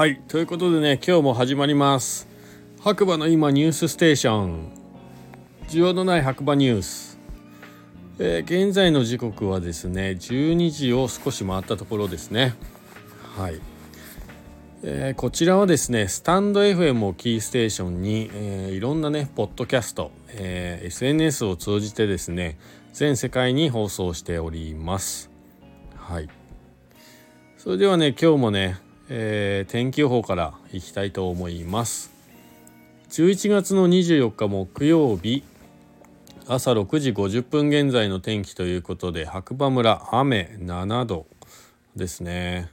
はいということでね今日も始まります。白馬の今ニュースステーション。需要のない白馬ニュース、えー、現在の時刻はですね12時を少し回ったところですね。はい、えー、こちらはですねスタンド FM をキーステーションに、えー、いろんなねポッドキャスト、え SNS を通じてですね全世界に放送しております。はい。それではね今日もねえー、天気予報からいきたいと思います。11月の24日木曜日朝6時50分現在の天気ということで白馬村雨7度ですね。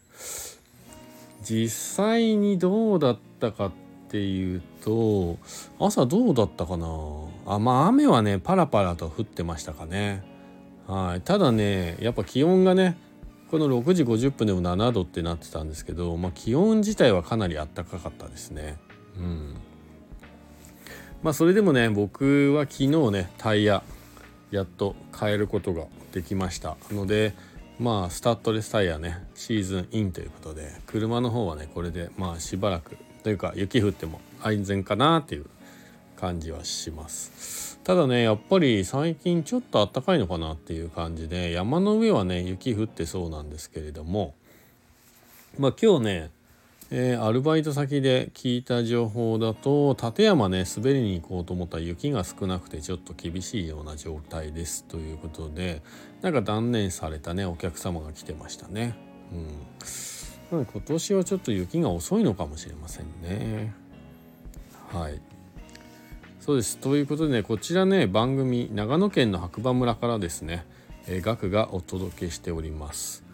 実際にどうだったかっていうと朝どうだったかな？あまあ雨はねパラパラと降ってましたかね。はい。ただねやっぱ気温がねこの6時50分でも7度ってなってたんですけど、まあ、気温自体はかなり暖かかったですね。うんまあそれでもね僕は昨日ねタイヤやっと変えることができましたのでまあスタッドレスタイヤねシーズンインということで車の方はねこれでまあしばらくというか雪降っても安全かなっていう感じはします。ただねやっぱり最近ちょっと暖かいのかなっていう感じで山の上はね雪降ってそうなんですけれどもまあ今日ね、えー、アルバイト先で聞いた情報だと立山ね滑りに行こうと思ったら雪が少なくてちょっと厳しいような状態ですということでなんか断念されたねお客様が来てましたね。うん、今年はちょっと雪が遅いのかもしれませんね。はい。そうです。ということでねこちらね番組長野県の白馬村からですね、えー、がお届けしております、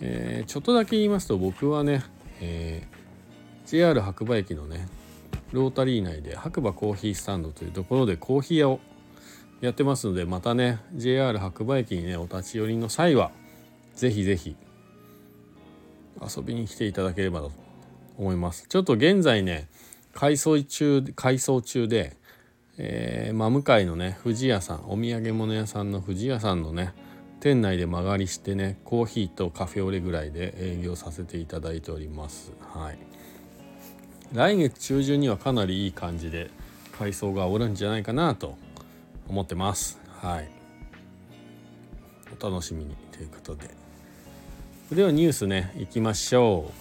えー、ちょっとだけ言いますと僕はね、えー、JR 白馬駅のねロータリー内で白馬コーヒースタンドというところでコーヒー屋をやってますのでまたね JR 白馬駅にねお立ち寄りの際は是非是非遊びに来ていただければと思います。ちょっと現在ね改装中改装中でえー、真向かいのね富士屋さんお土産物屋さんの富士屋さんのね店内で間借りしてねコーヒーとカフェオレぐらいで営業させていただいております。はい。来月中旬にはかなりいい感じで改装がおるんじゃないかなと思ってます。はい。お楽しみにということで。ではニュースねいきましょう。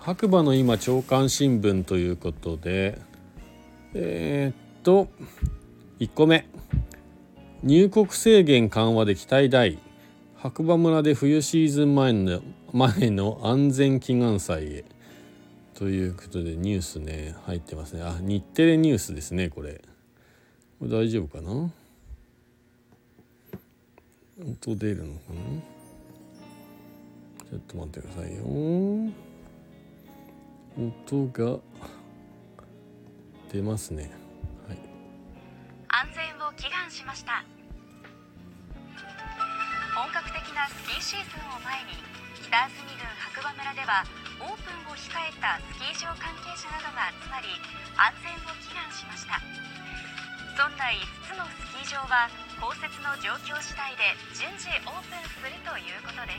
白馬の今朝刊新聞ということでえー、と1個目。入国制限緩和で期待大。白馬村で冬シーズン前の前の安全祈願祭へ。ということでニュースね入ってますね。あ日テレニュースですねこれ。これ大丈夫かな？音出るのかな？ちょっと待ってくださいよ。音が出ますね。安全を祈願しました。本格的なスキーシーズンを前に北安住郡白馬村ではオープンを控えたスキー場関係者などが集まり安全を祈願しました。村内5つのスキー場は降雪の状況次第で順次オープンするということで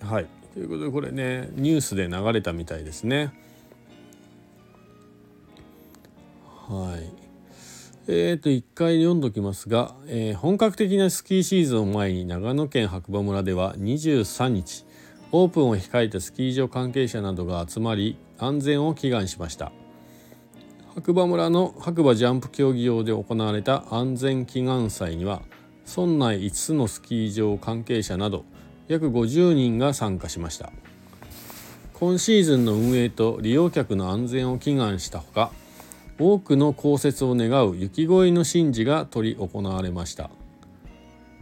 す。はい。ということでこれねニュースで流れたみたいですね。はい。えーと1回読んどきますが、えー、本格的なスキーシーズンを前に長野県白馬村では23日オープンを控えたスキー場関係者などが集まり安全を祈願しました。白馬村の白馬ジャンプ競技場で行われた安全祈願祭には村内5つのスキー場関係者など約50人が参加しました。今シーズンの運営と利用客の安全を祈願したほか多くの降雪を願う雪越の神事が執り行われました。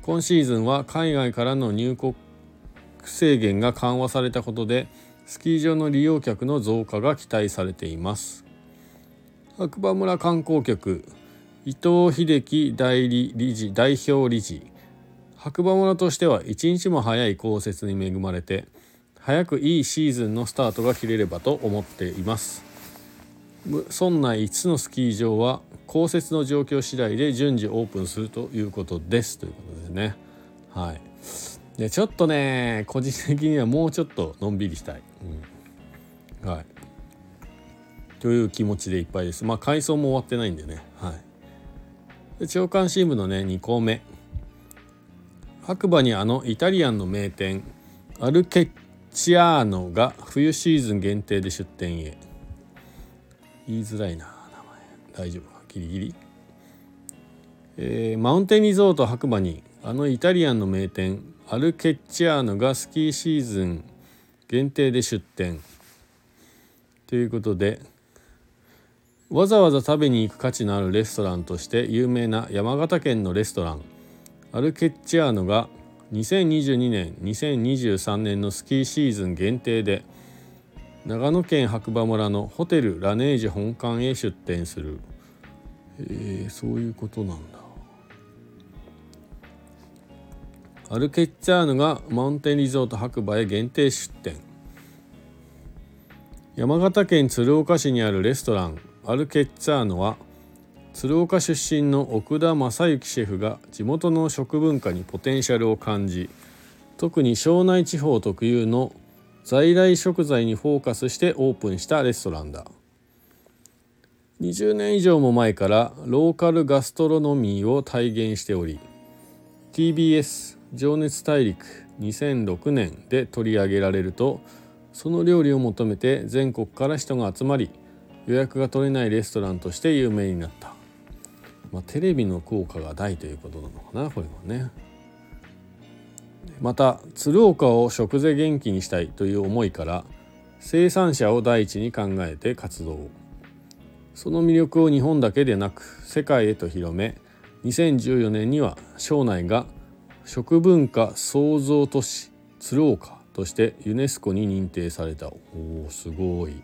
今シーズンは海外からの入国制限が緩和されたことでスキー場の利用客の増加が期待されています。白馬村観光局伊藤秀樹代理理事代表理事白馬村としては一日も早い降雪に恵まれて早くいいシーズンのスタートが切れればと思っています。村内5つのスキー場は降雪の状況次第で順次オープンするということです。ということでね。はい、でちょっとね個人的にはもうちょっとのんびりしたい、うん、はい。という気持ちでいっぱいです。まあ改装も終わってないんでね。はい。で長官新聞のね2項目。白馬にあのイタリアンの名店アルケッチアーノが冬シーズン限定で出店へ。言いづらいな名前。大丈夫か？ギリギリ？えー、マウンテンリゾート白馬にあのイタリアンの名店アルケッチアーノがスキーシーズン限定で出店。ということでわざわざ食べに行く価値のあるレストランとして有名な山形県のレストランアルケッチアーノが2022年2023年のスキーシーズン限定で長野県白馬村のホテルラネージ本館へ出店する、えー、そういうことなんだ。アルケッチャーノがマウンテンリゾート白馬へ限定出店。山形県鶴岡市にあるレストランアルケッチャーノは鶴岡出身の奥田正幸シェフが地元の食文化にポテンシャルを感じ特に庄内地方特有の在来食材にフォーカスしてオープンしたレストランだ20年以上も前からローカルガストロノミーを体現しており TBS 情熱大陸2006年で取り上げられるとその料理を求めて全国から人が集まり予約が取れないレストランとして有名になったまあ、テレビの効果が大ということなのかなこれはね。また鶴岡を食税元気にしたいという思いから生産者を第一に考えて活動。その魅力を日本だけでなく世界へと広め2014年には省内が食文化創造都市鶴岡としてユネスコに認定された。おおすごい。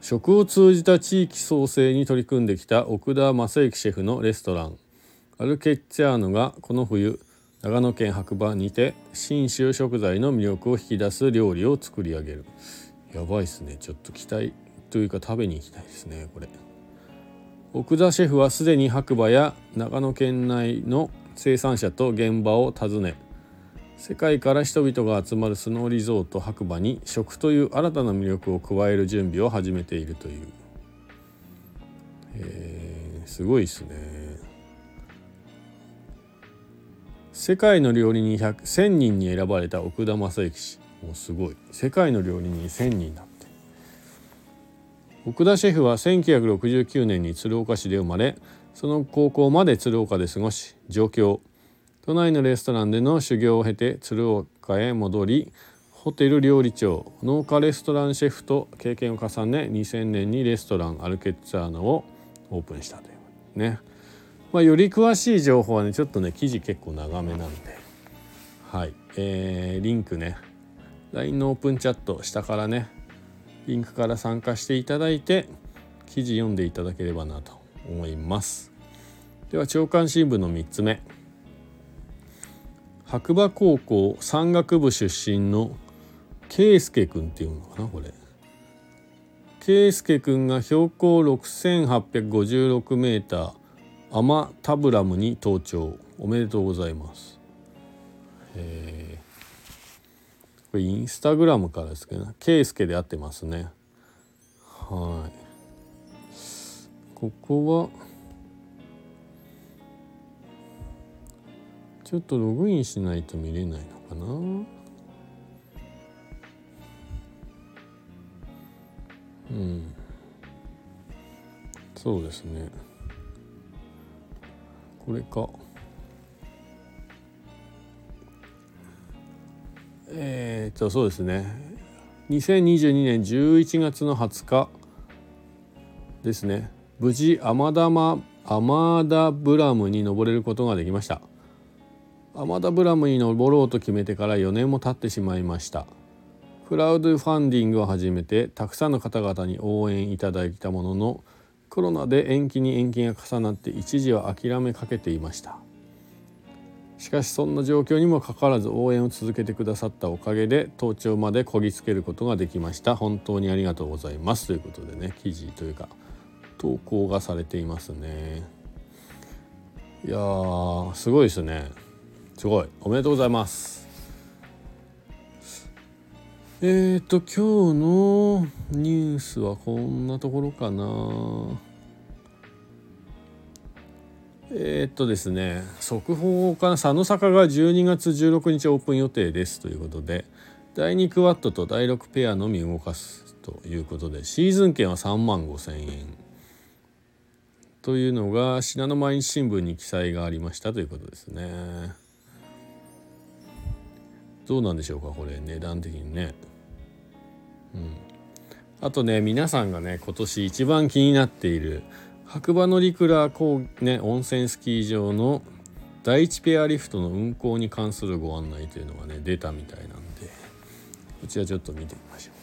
食を通じた地域創生に取り組んできた奥田正幸シェフのレストラン。アルケッチャーノがこの冬長野県白馬にて信州食材の魅力を引き出す料理を作り上げる。やばいっすね。ちょっと期待というか食べに行きたいですねこれ。奥田シェフはすでに白馬や長野県内の生産者と現場を訪ね世界から人々が集まるスノーリゾート白馬に食という新たな魅力を加える準備を始めているという、えー、すごいですね。世界の料理人1000人に選ばれた奥田正幸氏。もうすごい。世界の料理人1000人だって。奥田シェフは1969年に鶴岡市で生まれその高校まで鶴岡で過ごし上京。都内のレストランでの修行を経て鶴岡へ戻りホテル料理長農家レストランシェフと経験を重ね2000年にレストランアルケッツァーノをオープンしたというね、まあ、より詳しい情報はねちょっとね記事結構長めなんで。はい。えー、リンクね。LINE のオープンチャット下からねリンクから参加していただいて記事読んでいただければなと思います。では朝刊新聞の3つ目。白馬高校山岳部出身の圭介君っていうのかなこれ。圭介君が標高6856メーー。アマタブラムに登頂。おめでとうございます。えー、これインスタグラムからですけど圭介で合ってますね。はい。ここはちょっとログインしないと見れないのかな。うん。そうですね。これか。えー、っとそうですね。2022年11月の20日ですね。無事アマダマアマダブラムに登れることができました。アマダブラムに登ろうと決めてから4年も経ってしまいました。クラウドファンディングを始めてたくさんの方々に応援いただいたもののコロナで延期に延期が重なって一時は諦めかけていました。しかしそんな状況にもかかわらず応援を続けてくださったおかげで登頂までこぎつけることができました。本当にありがとうございます。ということでね記事というか投稿がされていますね。いやーすごいですね。すごい。おめでとうございます。えっ、と今日のニュースはこんなところかな。えー、っとですね速報かな佐野坂が12月16日オープン予定ですということで第2クワットと第6ペアのみ動かすということでシーズン券は3万5千円。というのが信濃毎日新聞に記載がありましたということですね。どうなんでしょうかこれ値段的にね。うん。あとね皆さんがね今年一番気になっている白馬乗鞍高、ね、温泉スキー場の第1ペアリフトの運行に関するご案内というのがね出たみたいなんでこちらちょっと見てみましょう。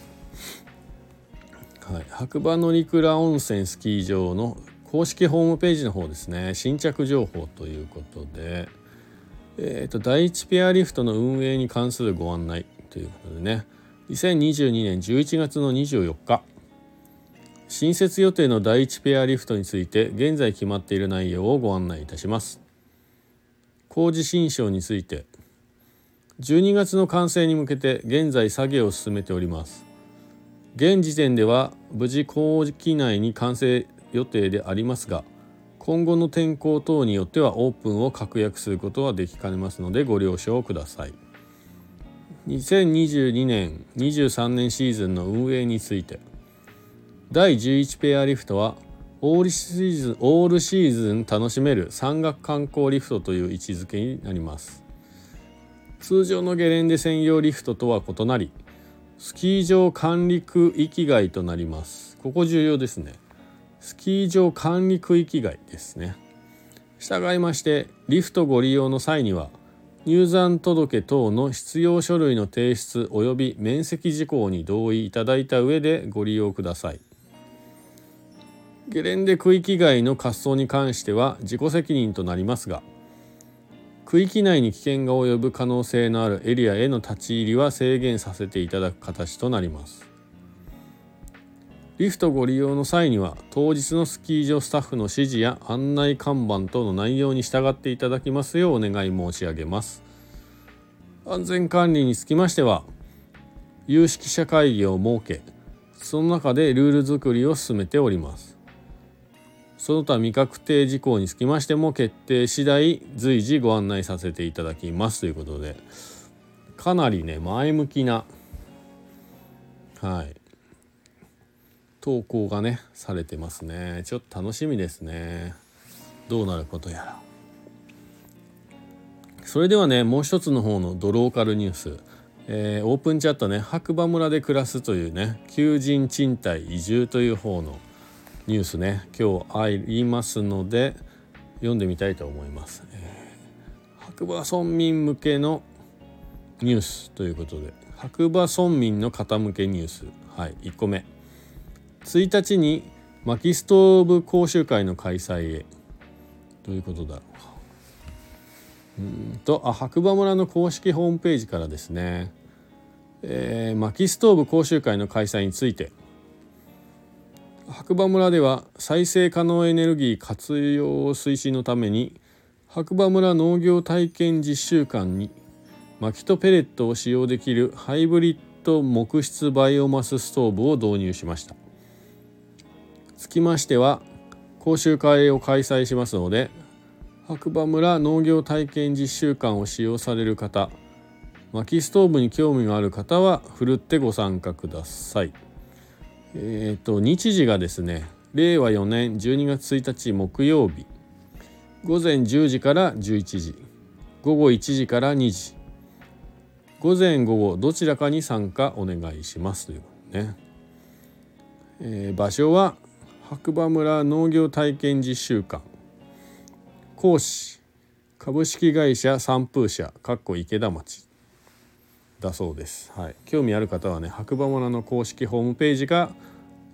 はい、白馬乗鞍温泉スキー場の公式ホームページの方ですね。新着情報ということで、えーと、と第1ペアリフトの運営に関するご案内ということでね。2022年11月の24日新設予定の第1ペアリフトについて現在決まっている内容をご案内いたします。工事新章について。12月の完成に向けて現在作業を進めております。現時点では無事工期内に完成予定でありますが今後の天候等によってはオープンを確約することはできかねますのでご了承ください。2022年23年シーズンの運営について第11ペアリフトはオールシーズンオールシーズン楽しめる山岳観光リフトという位置づけになります。通常のゲレンデ専用リフトとは異なりスキー場管理区域外となります。ここ重要ですね。スキー場管理区域外ですね。従いましてリフトご利用の際には入山届等の必要書類の提出及び面積事項に同意いただいた上でご利用ください。ゲレンデ区域外の滑走に関しては自己責任となりますが区域内に危険が及ぶ可能性のあるエリアへの立ち入りは制限させていただく形となります。リフトご利用の際には当日のスキー場スタッフの指示や案内看板等の内容に従っていただきますようお願い申し上げます。安全管理につきましては有識者会議を設けその中でルール作りを進めております。その他未確定事項につきましても決定次第随時ご案内させていただきますということでかなりね前向きなはい。投稿がねされてますね。ちょっと楽しみですね。どうなることやら。それではねもう一つの方のドローカルニュース。えー、オープンチャットね白馬村で暮らすというね求人賃貸移住という方のニュースね今日ありますので読んでみたいと思います、えー、白馬村民向けのニュースということで白馬村民の方向けニュース。はい1個目。1日に薪ストーブ講習会の開催へ。どういうことだろうか。うんとあ白馬村の公式ホームページからですね、えー、薪ストーブ講習会の開催について。白馬村では再生可能エネルギー活用推進のために白馬村農業体験実習館に薪とペレットを使用できるハイブリッド木質バイオマスストーブを導入しました。つきましては講習会を開催しますので白馬村農業体験実習館を使用される方薪ストーブに興味がある方はふるってご参加ください。えっ、ー、と日時がですね令和4年12月1日木曜日午前10時から11時午後1時から2時午前午後どちらかに参加お願いしますということね、えー、場所は白馬村農業体験実習館。講師株式会社三風社かっこ池田町。だそうです。はい、興味ある方はね白馬村の公式ホームページか、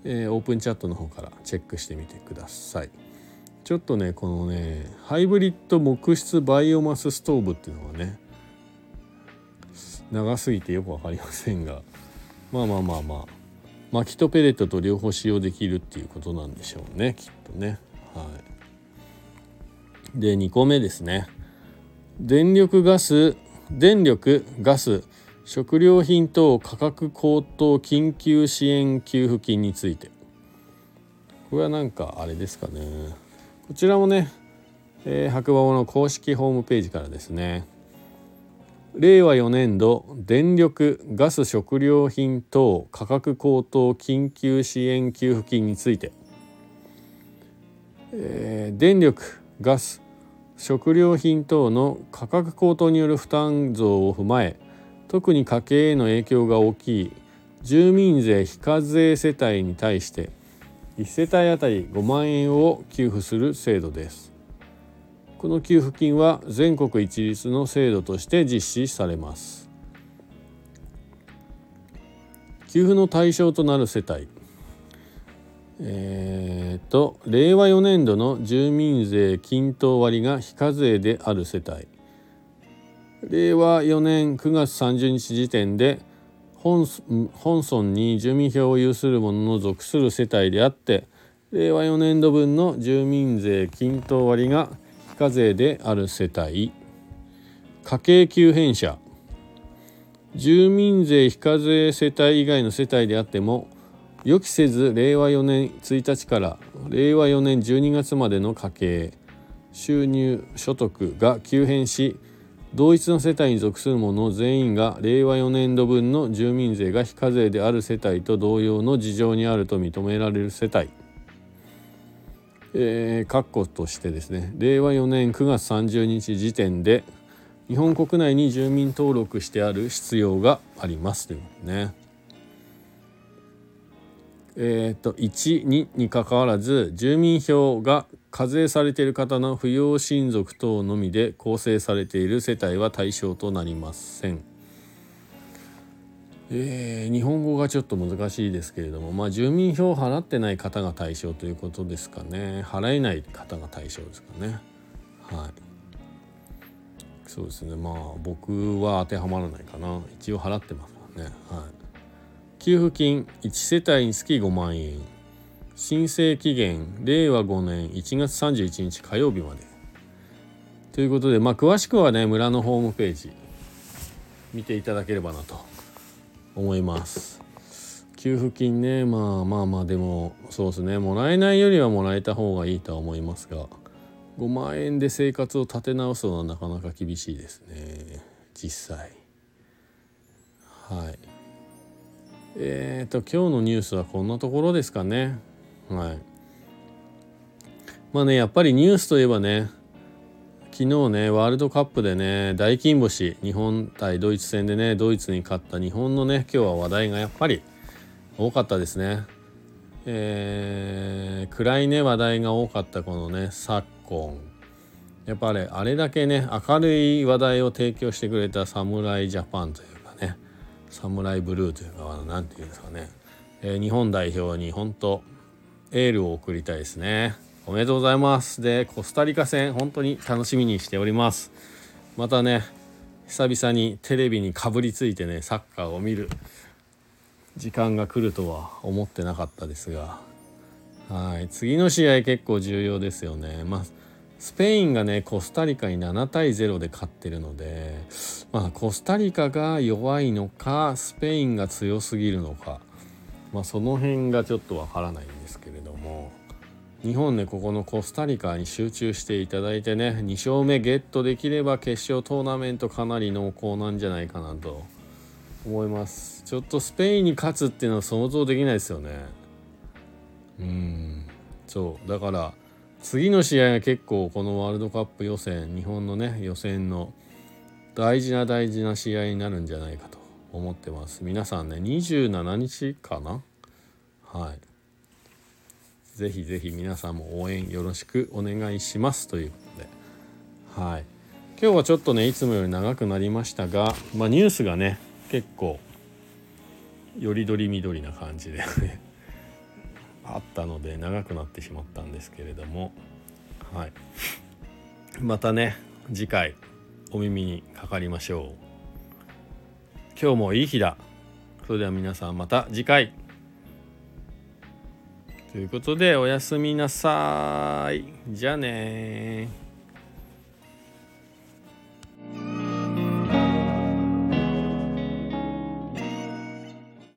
えー、オープンチャットの方からチェックしてみてください。ちょっとねこのねハイブリッド木質バイオマスストーブっていうのはね長すぎてよく分かりませんが。まあまあまあまあ。薪とペレットと両方使用できるっていうことなんでしょうねきっとね。はい、で2個目ですね。電力ガス電力ガス食料品等価格高騰緊急支援給付金についてこれはなんかあれですかねこちらもね、えー、白馬の公式ホームページからですね令和4年度電力ガス食料品等価格高騰緊急支援給付金について、えー、電力ガス食料品等の価格高騰による負担増を踏まえ特に家計への影響が大きい住民税非課税世帯に対して1世帯当たり5万円を給付する制度です。この給付金は全国一律の制度として実施されます。給付の対象となる世帯。えーと、令和4年度の住民税均等割が非課税である世帯。令和4年9月30日時点で本本村に住民票を有する者の属する世帯であって令和4年度分の住民税均等割が非課税である世帯。家計急変者。住民税非課税世帯以外の世帯であっても予期せず令和4年1日から令和4年12月までの家計。収入所得が急変し同一の世帯に属する者全員が令和4年度分の住民税が非課税である世帯と同様の事情にあると認められる世帯。えー、括弧としてですね令和4年9月30日時点で日本国内に住民登録してある必要がありますというね。えーと、1、2にかかわらず住民票が課税されている方の扶養親族等のみで構成されている世帯は対象となりません。えー、日本語がちょっと難しいですけれども、まあ、住民票を払ってない方が対象ということですかね。払えない方が対象ですかね。はい。そうですね。まあ僕は当てはまらないかな。一応払ってますからね。はい。給付金1世帯につき5万円。申請期限令和5年1月31日火曜日まで。ということでまあ詳しくはね村のホームページ見ていただければなと思います。給付金ね。まあまあまあでもそうですね。もらえないよりはもらえた方がいいとは思いますが。5万円で生活を立て直すのはなかなか厳しいですね。実際。はい。えっ、と今日のニュースはこんなところですかね。はい。まあねやっぱりニュースといえばね昨日ねワールドカップでね大金星日本対ドイツ戦でねドイツに勝った日本のね今日は話題がやっぱり多かったですね。えー、暗いね話題が多かったこのね昨今やっぱりあれだけね明るい話題を提供してくれた侍ジャパンというかね侍ブルーというか何て言うんですかね、えー、日本代表に本当エールを送りたいですね。おめでとうございます。でコスタリカ戦本当に楽しみにしております。またね久々にテレビにかぶりついてねサッカーを見る時間が来るとは思ってなかったですが。はい。次の試合結構重要ですよね。まあスペインがねコスタリカに7対0で勝ってるのでまあコスタリカが弱いのかスペインが強すぎるのか。まあその辺がちょっとわからないんですけれど日本ねここのコスタリカに集中していただいてね2勝目ゲットできれば決勝トーナメントかなり濃厚なんじゃないかなと思います。ちょっとスペインに勝つっていうのは想像できないですよね。うん。そう。だから次の試合が結構このワールドカップ予選日本のね予選の大事な大事な試合になるんじゃないかと思ってます。皆さんね27日かな？はい。ぜひぜひ皆さんも応援よろしくお願いしますということで。はい。今日はちょっとねいつもより長くなりましたが、まあ、ニュースがね結構よりどりみどりな感じで あったので長くなってしまったんですけれども。はい。またね次回お耳にかかりましょう。今日もいい日だ。それでは皆さんまた次回。ということでおやすみなさい。じゃあね